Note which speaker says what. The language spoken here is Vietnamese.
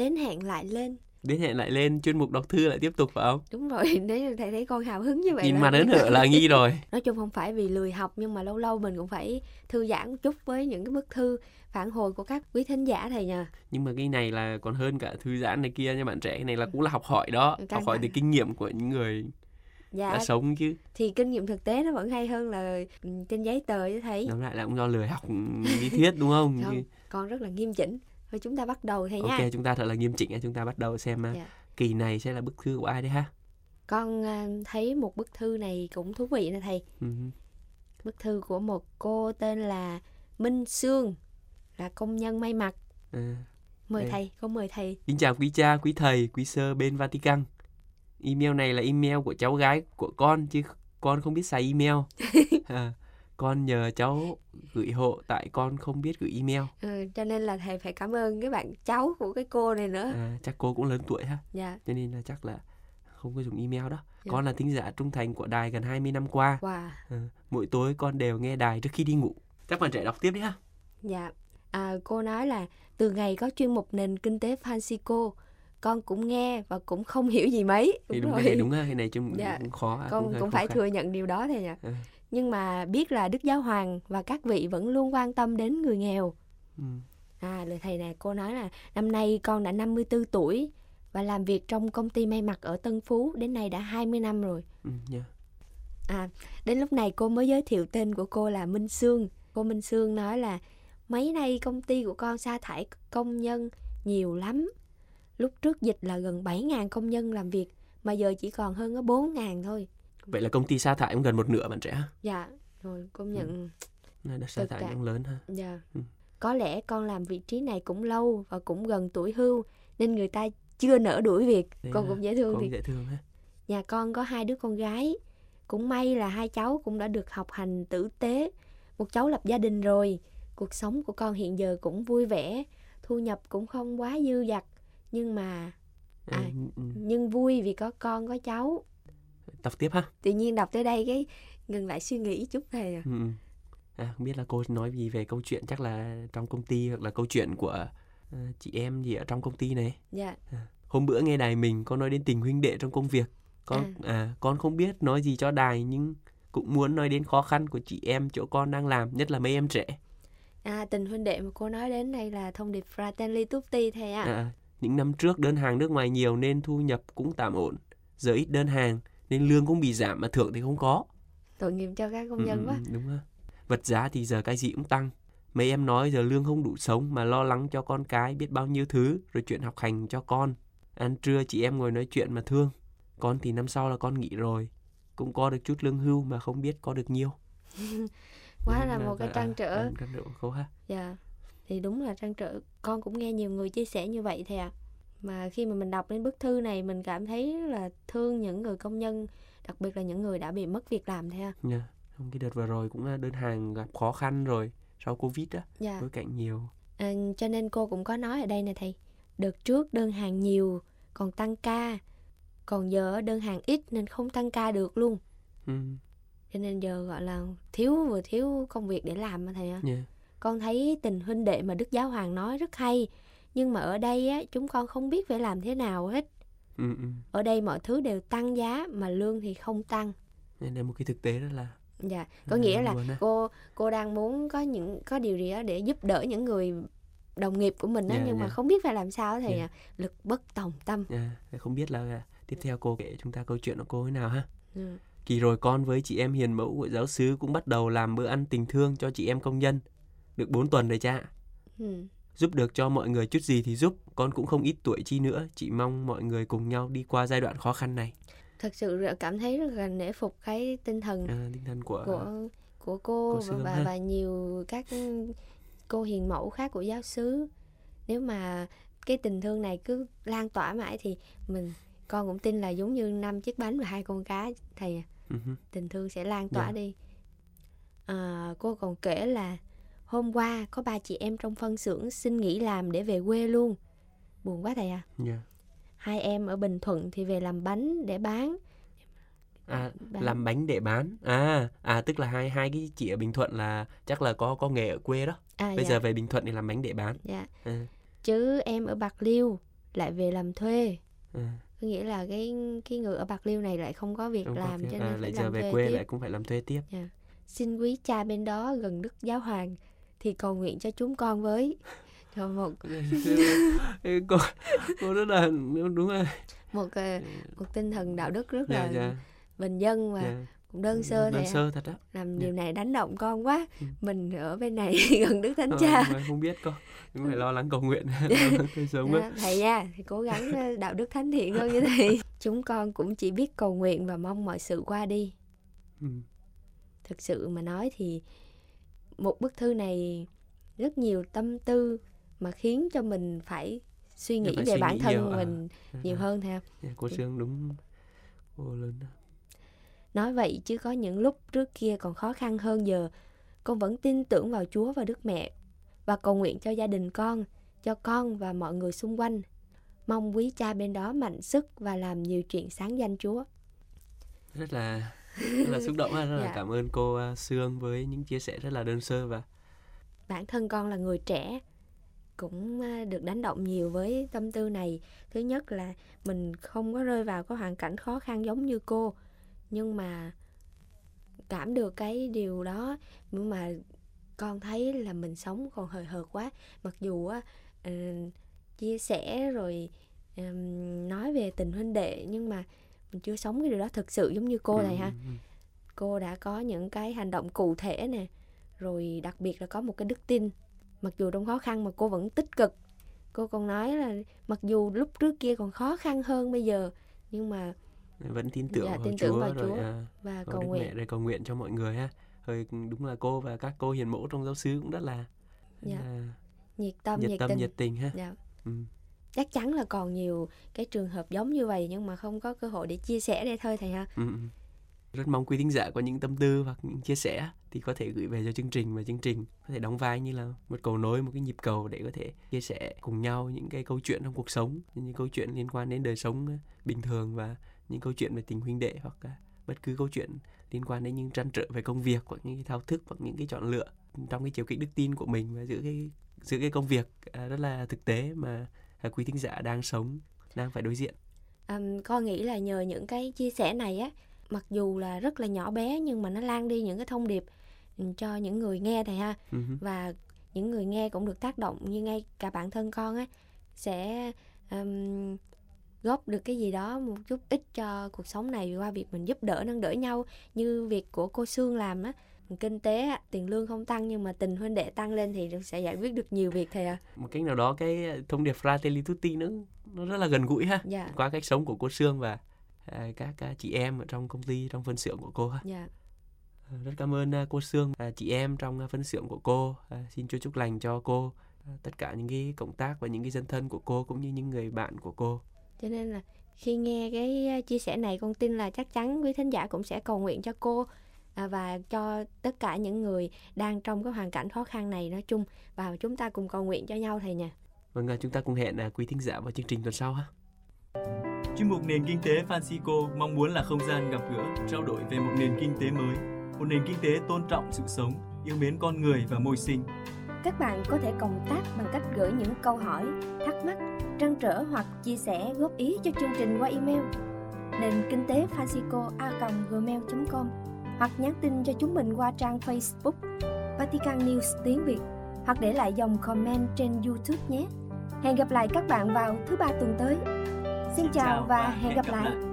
Speaker 1: đến hẹn lại lên.
Speaker 2: Đến hẹn lại lên chuyên mục đọc thư lại tiếp tục phải không?
Speaker 1: Đúng rồi nếu thầy thấy con hào hứng như vậy
Speaker 2: nhìn
Speaker 1: biết
Speaker 2: hớn hở là nghi rồi.
Speaker 1: Nói chung không phải vì lười học nhưng mà lâu lâu mình cũng phải thư giãn một chút với những cái bức thư phản hồi của các quý thính giả thầy nha
Speaker 2: nhưng mà cái này là còn hơn cả thư giãn này kia nha bạn trẻ cái này là cũng là học hỏi đó
Speaker 1: Căng
Speaker 2: học hỏi từ kinh nghiệm của những người
Speaker 1: dạ.
Speaker 2: đã sống chứ.
Speaker 1: Thì kinh nghiệm thực tế nó vẫn hay hơn là ừ, trên giấy tờ chứ thầy.
Speaker 2: Tóm lại là cũng do lười học lý thuyết đúng không,
Speaker 1: không con rất là nghiêm chỉnh thôi chúng ta bắt đầu thầy nha
Speaker 2: ok chúng ta thật là nghiêm chỉnh chúng ta bắt đầu xem à,
Speaker 1: Dạ.
Speaker 2: kỳ này sẽ là bức thư của ai đấy ha
Speaker 1: con à, thấy một bức thư này cũng thú vị nè thầy
Speaker 2: Ừ.
Speaker 1: bức thư của một cô tên là Minh Sương là công nhân may mặc
Speaker 2: À.
Speaker 1: mời
Speaker 2: Đây.
Speaker 1: thầy con mời thầy
Speaker 2: Kính chào quý cha, quý thầy, quý sơ bên Vatican. Email này là email của cháu gái của con chứ con không biết xài email. À, con nhờ cháu gửi hộ tại con không biết gửi email.
Speaker 1: ừ, cho nên là thầy phải cảm ơn cái bạn cháu của cái cô này nữa
Speaker 2: À, chắc cô cũng lớn tuổi ha,
Speaker 1: dạ
Speaker 2: cho nên là chắc là không có dùng email đó.
Speaker 1: Dạ.
Speaker 2: Con là thính giả trung thành của đài gần 20 năm qua.
Speaker 1: wow
Speaker 2: À, mỗi tối con đều nghe đài trước khi đi ngủ. Các bạn trẻ đọc tiếp đi ha.
Speaker 1: Dạ, à, cô nói là từ ngày có chuyên mục nền kinh tế Francisco, con cũng nghe và cũng không hiểu gì mấy.
Speaker 2: Thì
Speaker 1: Đúng
Speaker 2: đúng
Speaker 1: rồi.
Speaker 2: cái này đúng cái này chung
Speaker 1: Dạ.
Speaker 2: cũng khó. à,
Speaker 1: con cũng
Speaker 2: khó
Speaker 1: phải
Speaker 2: khăn.
Speaker 1: thừa nhận điều đó thầy nhỉ.
Speaker 2: Ừ.
Speaker 1: Nhưng mà biết là Đức Giáo Hoàng và các vị vẫn luôn quan tâm đến người nghèo.
Speaker 2: Ừ.
Speaker 1: À, lời thầy này cô nói là năm nay con đã 54 tuổi và làm việc trong công ty may mặc ở Tân Phú đến nay đã 20 năm rồi.
Speaker 2: Ừ, yeah.
Speaker 1: À, đến lúc này cô mới giới thiệu tên của cô là Minh Sương. Cô Minh Sương nói là mấy nay công ty của con sa thải công nhân nhiều lắm. Lúc trước dịch là gần 7.000 công nhân làm việc mà giờ chỉ còn hơn có 4.000 thôi.
Speaker 2: Vậy là công ty sa thải cũng gần một nửa bạn trẻ.
Speaker 1: Dạ, rồi công nhận
Speaker 2: Là đợt sa thải cũng lớn ha.
Speaker 1: dạ.
Speaker 2: Ừ.
Speaker 1: Có lẽ con làm vị trí này cũng lâu và cũng gần tuổi hưu nên người ta chưa nỡ đuổi việc.
Speaker 2: Thế
Speaker 1: con
Speaker 2: à,
Speaker 1: cũng dễ thương
Speaker 2: Cũng
Speaker 1: thì
Speaker 2: dễ thương ha.
Speaker 1: Nhà con có hai đứa con gái. Cũng may là hai cháu cũng đã được học hành tử tế. Một cháu lập gia đình rồi. Cuộc sống của con hiện giờ cũng vui vẻ. Thu nhập cũng không quá dư dật. Nhưng mà
Speaker 2: À,
Speaker 1: À.
Speaker 2: ừ,
Speaker 1: nhưng vui vì có con có cháu.
Speaker 2: Đọc tiếp ha.
Speaker 1: Tự nhiên đọc tới đây cái ngừng lại suy nghĩ chút thầy à.
Speaker 2: Ừ, ừ. À, không biết là cô nói gì về câu chuyện chắc là trong công ty hoặc là câu chuyện của à, chị em gì ở trong công ty này.
Speaker 1: Dạ.
Speaker 2: Hôm bữa nghe đài mình có nói đến tình huynh đệ trong công việc. Con à. con không biết nói gì cho đài nhưng cũng muốn nói đến khó khăn của chị em chỗ con đang làm, nhất là mấy em trẻ.
Speaker 1: À, tình huynh đệ mà cô nói đến đây là thông điệp Fratelli Tutti thầy ạ.
Speaker 2: À, những năm trước đơn hàng nước ngoài nhiều nên thu nhập cũng tạm ổn. Giờ ít đơn hàng nên lương cũng bị giảm mà thưởng thì không có.
Speaker 1: Tội nghiệp cho các công
Speaker 2: Ừ,
Speaker 1: nhân
Speaker 2: ừ,
Speaker 1: quá.
Speaker 2: ừ, đúng ha. Vật giá thì giờ cái gì cũng tăng. Mấy em nói giờ lương không đủ sống mà lo lắng cho con cái biết bao nhiêu thứ rồi chuyện học hành cho con. Ăn trưa chị em ngồi nói chuyện mà thương. Con thì năm sau là con nghỉ rồi. Cũng có được chút lương hưu mà không biết có được nhiêu.
Speaker 1: Quá
Speaker 2: Đúng
Speaker 1: là một cái
Speaker 2: à,
Speaker 1: trăn trở.
Speaker 2: à, trăn trở cô ha.
Speaker 1: Dạ, thì đúng là trăn trở. Con cũng nghe nhiều người chia sẻ như vậy thầy ạ. Mà khi mà mình đọc đến bức thư này mình cảm thấy là thương những người công nhân, đặc biệt là những người đã bị mất việc làm thầy ạ.
Speaker 2: Nha. Trong cái đợt vừa rồi cũng đơn hàng gặp khó khăn rồi sau Covid á,
Speaker 1: Dạ.
Speaker 2: bối cảnh nhiều.
Speaker 1: À, cho nên cô cũng có nói ở đây nè thầy. Đợt trước đơn hàng nhiều, còn tăng ca. Còn giờ đơn hàng ít nên không tăng ca được luôn.
Speaker 2: Ừ,
Speaker 1: Cho nên giờ gọi là thiếu vừa thiếu công việc để làm mà thầy ạ.
Speaker 2: nha.
Speaker 1: Con thấy tình huynh đệ mà Đức Giáo Hoàng nói rất hay. Nhưng mà ở đây á, chúng con không biết phải làm thế nào hết.
Speaker 2: Ừ, ừ.
Speaker 1: Ở đây mọi thứ đều tăng giá mà lương thì không tăng.
Speaker 2: Nên là một cái thực tế rất là
Speaker 1: Dạ, có
Speaker 2: Ừ,
Speaker 1: nghĩa là cô cô đang muốn có những có điều gì đó để giúp đỡ những người đồng nghiệp của mình á
Speaker 2: Dạ,
Speaker 1: nhưng mà
Speaker 2: dạ.
Speaker 1: không biết phải làm sao á thầy
Speaker 2: Dạ.
Speaker 1: ạ. Lực bất tòng tâm.
Speaker 2: À, không biết là à, tiếp theo cô kể chúng ta câu chuyện của cô thế nào ha.
Speaker 1: Ừ.
Speaker 2: Kỳ rồi con với chị em hiền mẫu của giáo sứ cũng bắt đầu làm bữa ăn tình thương cho chị em công nhân. Được 4 tuần rồi cha.
Speaker 1: Ừ.
Speaker 2: Giúp được cho mọi người chút gì thì giúp, con cũng không ít tuổi chi nữa, chỉ mong mọi người cùng nhau đi qua giai đoạn khó khăn này.
Speaker 1: Thật sự cảm thấy rất là nể phục cái tinh thần
Speaker 2: À, tinh thần của,
Speaker 1: của của cô,
Speaker 2: cô
Speaker 1: và,
Speaker 2: Sương
Speaker 1: và,
Speaker 2: ha.
Speaker 1: và nhiều các cô hiền mẫu khác của giáo xứ. Nếu mà cái tình thương này cứ lan tỏa mãi thì mình con cũng tin là giống như năm chiếc bánh và hai con cá thầy
Speaker 2: hứ.
Speaker 1: tình thương sẽ lan tỏa
Speaker 2: Dạ.
Speaker 1: đi à, cô còn kể là hôm qua có ba chị em trong phân xưởng xin nghỉ làm để về quê luôn buồn quá thầy à
Speaker 2: Dạ.
Speaker 1: hai em ở Bình Thuận thì về làm bánh để bán
Speaker 2: À,
Speaker 1: Bán.
Speaker 2: làm bánh để bán. À, à tức là hai hai cái chị ở Bình Thuận là chắc là có có nghề ở quê đó.
Speaker 1: à
Speaker 2: Bây
Speaker 1: dạ,
Speaker 2: giờ về Bình Thuận thì làm bánh để bán.
Speaker 1: dạ.
Speaker 2: À,
Speaker 1: chứ em ở Bạc Liêu lại về làm thuê
Speaker 2: à,
Speaker 1: có nghĩa là cái cái người ở bạc liêu này lại không có việc
Speaker 2: không có
Speaker 1: làm
Speaker 2: việc,
Speaker 1: cho
Speaker 2: à,
Speaker 1: nên
Speaker 2: lại
Speaker 1: phải
Speaker 2: giờ
Speaker 1: làm
Speaker 2: về
Speaker 1: thuê
Speaker 2: quê
Speaker 1: tiếp.
Speaker 2: lại cũng phải làm thuê tiếp
Speaker 1: xin quý cha bên đó gần đức giáo hoàng thì cầu nguyện cho chúng con với. Cho một
Speaker 2: cô cô rất là đúng rồi.
Speaker 1: Một ờ, một tinh thần đạo đức rất
Speaker 2: dạ
Speaker 1: là
Speaker 2: dạ.
Speaker 1: bình dân và
Speaker 2: dạ.
Speaker 1: cũng đơn sơ
Speaker 2: đơn
Speaker 1: thì
Speaker 2: sơ thật đó
Speaker 1: làm
Speaker 2: Dạ.
Speaker 1: điều này đánh động con quá.
Speaker 2: Ừ.
Speaker 1: mình ở bên này gần đức thánh
Speaker 2: Ờ,
Speaker 1: cha.
Speaker 2: không biết cô cũng phải lo lắng cầu nguyện. Á.
Speaker 1: Dạ, thầy nha thì cố gắng ờ, đạo đức thánh thiện hơn như thầy. Chúng con cũng chỉ biết cầu nguyện và mong mọi sự qua đi.
Speaker 2: Ừ.
Speaker 1: thực sự mà nói thì một bức thư này rất nhiều tâm tư mà khiến cho mình phải suy nghĩ
Speaker 2: phải
Speaker 1: về
Speaker 2: suy
Speaker 1: bản
Speaker 2: nghĩ
Speaker 1: thân
Speaker 2: nhiều, à.
Speaker 1: mình nhiều hơn theo
Speaker 2: Dạ, cô Sương đúng cô lớn đó.
Speaker 1: nói vậy chứ có những lúc trước kia còn khó khăn hơn giờ. Con vẫn tin tưởng vào Chúa và Đức Mẹ và cầu nguyện cho gia đình con cho con và mọi người xung quanh. Mong quý cha bên đó mạnh sức và làm nhiều chuyện sáng danh Chúa.
Speaker 2: Rất là rất là xúc động rất là
Speaker 1: Dạ.
Speaker 2: cảm ơn cô à, Sương với những chia sẻ rất là đơn sơ và
Speaker 1: bản thân con là người trẻ cũng à, được đánh động nhiều với tâm tư này thứ nhất là mình không có rơi vào cái hoàn cảnh khó khăn giống như cô nhưng mà cảm được cái điều đó nhưng mà con thấy là mình sống còn hời hợt quá mặc dù á ờ, chia sẻ rồi ừm, nói về tình huynh đệ nhưng mà mình chưa sống cái điều đó thực sự giống như cô này ha
Speaker 2: Ừ, ừ,
Speaker 1: cô đã có những cái hành động cụ thể nè rồi đặc biệt là có một cái đức tin mặc dù trong khó khăn mà cô vẫn tích cực cô còn nói là mặc dù lúc trước kia còn khó khăn hơn bây giờ nhưng mà
Speaker 2: ừ. vẫn tin tưởng
Speaker 1: Dạ,
Speaker 2: vào
Speaker 1: tin tưởng
Speaker 2: Chúa
Speaker 1: vào
Speaker 2: rồi
Speaker 1: Chúa.
Speaker 2: à,
Speaker 1: và cầu
Speaker 2: Đức
Speaker 1: nguyện
Speaker 2: Mẹ rồi cầu nguyện cho mọi người ha rồi đúng là cô và các cô hiền mẫu trong giáo xứ cũng rất là,
Speaker 1: Dạ.
Speaker 2: là
Speaker 1: nhiệt tâm
Speaker 2: nhiệt
Speaker 1: nhiệt,
Speaker 2: tâm
Speaker 1: tình
Speaker 2: nhiệt tình ha
Speaker 1: dạ.
Speaker 2: ừ
Speaker 1: chắc chắn là còn nhiều cái trường hợp giống như vậy nhưng mà không có cơ hội để chia sẻ đây thôi thầy ha
Speaker 2: ừ, ừ, ừ. Rất mong quý thính giả có những tâm tư hoặc những chia sẻ thì có thể gửi về cho chương trình và chương trình có thể đóng vai như là một cầu nối, một cái nhịp cầu để có thể chia sẻ cùng nhau những cái câu chuyện trong cuộc sống, những câu chuyện liên quan đến đời sống ờ, bình thường và những câu chuyện về tình huynh đệ hoặc ờ, bất cứ câu chuyện liên quan đến những trăn trở về công việc hoặc những cái thao thức hoặc những cái chọn lựa trong cái chiều kích đức tin của mình và giữa cái giữa cái công việc ờ, rất là thực tế mà quý thính giả đang sống đang phải đối diện.
Speaker 1: Ừm, con nghĩ là nhờ những cái chia sẻ này á mặc dù là rất là nhỏ bé nhưng mà nó lan đi những cái thông điệp ừm, cho những người nghe thầy ha
Speaker 2: Ừ hứ.
Speaker 1: và những người nghe cũng được tác động như ngay cả bản thân con á sẽ ừm, góp được cái gì đó một chút ít cho cuộc sống này qua việc mình giúp đỡ nâng đỡ nhau như việc của cô Sương làm á kinh tế tiền lương không tăng nhưng mà tình huynh đệ tăng lên thì sẽ giải quyết được nhiều việc thầy ạ.
Speaker 2: Một cách nào đó cái thông điệp Fratelli Tutti nó nó rất là gần gũi ha.
Speaker 1: Dạ.
Speaker 2: Qua cách sống của cô Sương và à, các à, chị em ở trong công ty trong phân xưởng của cô ha.
Speaker 1: Dạ.
Speaker 2: À, rất cảm ơn à, cô Sương à, chị em trong à, phân xưởng của cô. À, xin Chúa chúc lành cho cô à, tất cả những cái cộng tác và những cái dân thân của cô cũng như những người bạn của cô.
Speaker 1: Cho nên là khi nghe cái chia sẻ này con tin là chắc chắn quý thính giả cũng sẽ cầu nguyện cho cô à, và cho tất cả những người đang trong cái hoàn cảnh khó khăn này nói chung và chúng ta cùng cầu nguyện cho nhau thầy nha
Speaker 2: vâng à, chúng ta cùng hẹn à, quý thính giả vào chương trình tuần sau ha.
Speaker 3: Chuyên mục Nền Kinh tế Francisco mong muốn là không gian gặp gỡ, trao đổi về một nền kinh tế mới, một nền kinh tế tôn trọng sự sống, yêu mến con người và môi sinh.
Speaker 1: các bạn có thể cộng tác bằng cách gửi những câu hỏi thắc mắc trăn trở hoặc chia sẻ góp ý cho chương trình qua email nền kinh tế francisco a gmail com hoặc nhắn tin cho chúng mình qua trang facebook Vatican News tiếng Việt hoặc để lại dòng comment trên YouTube nhé. Hẹn gặp lại các bạn vào thứ ba tuần tới. Xin chào và hẹn gặp lại.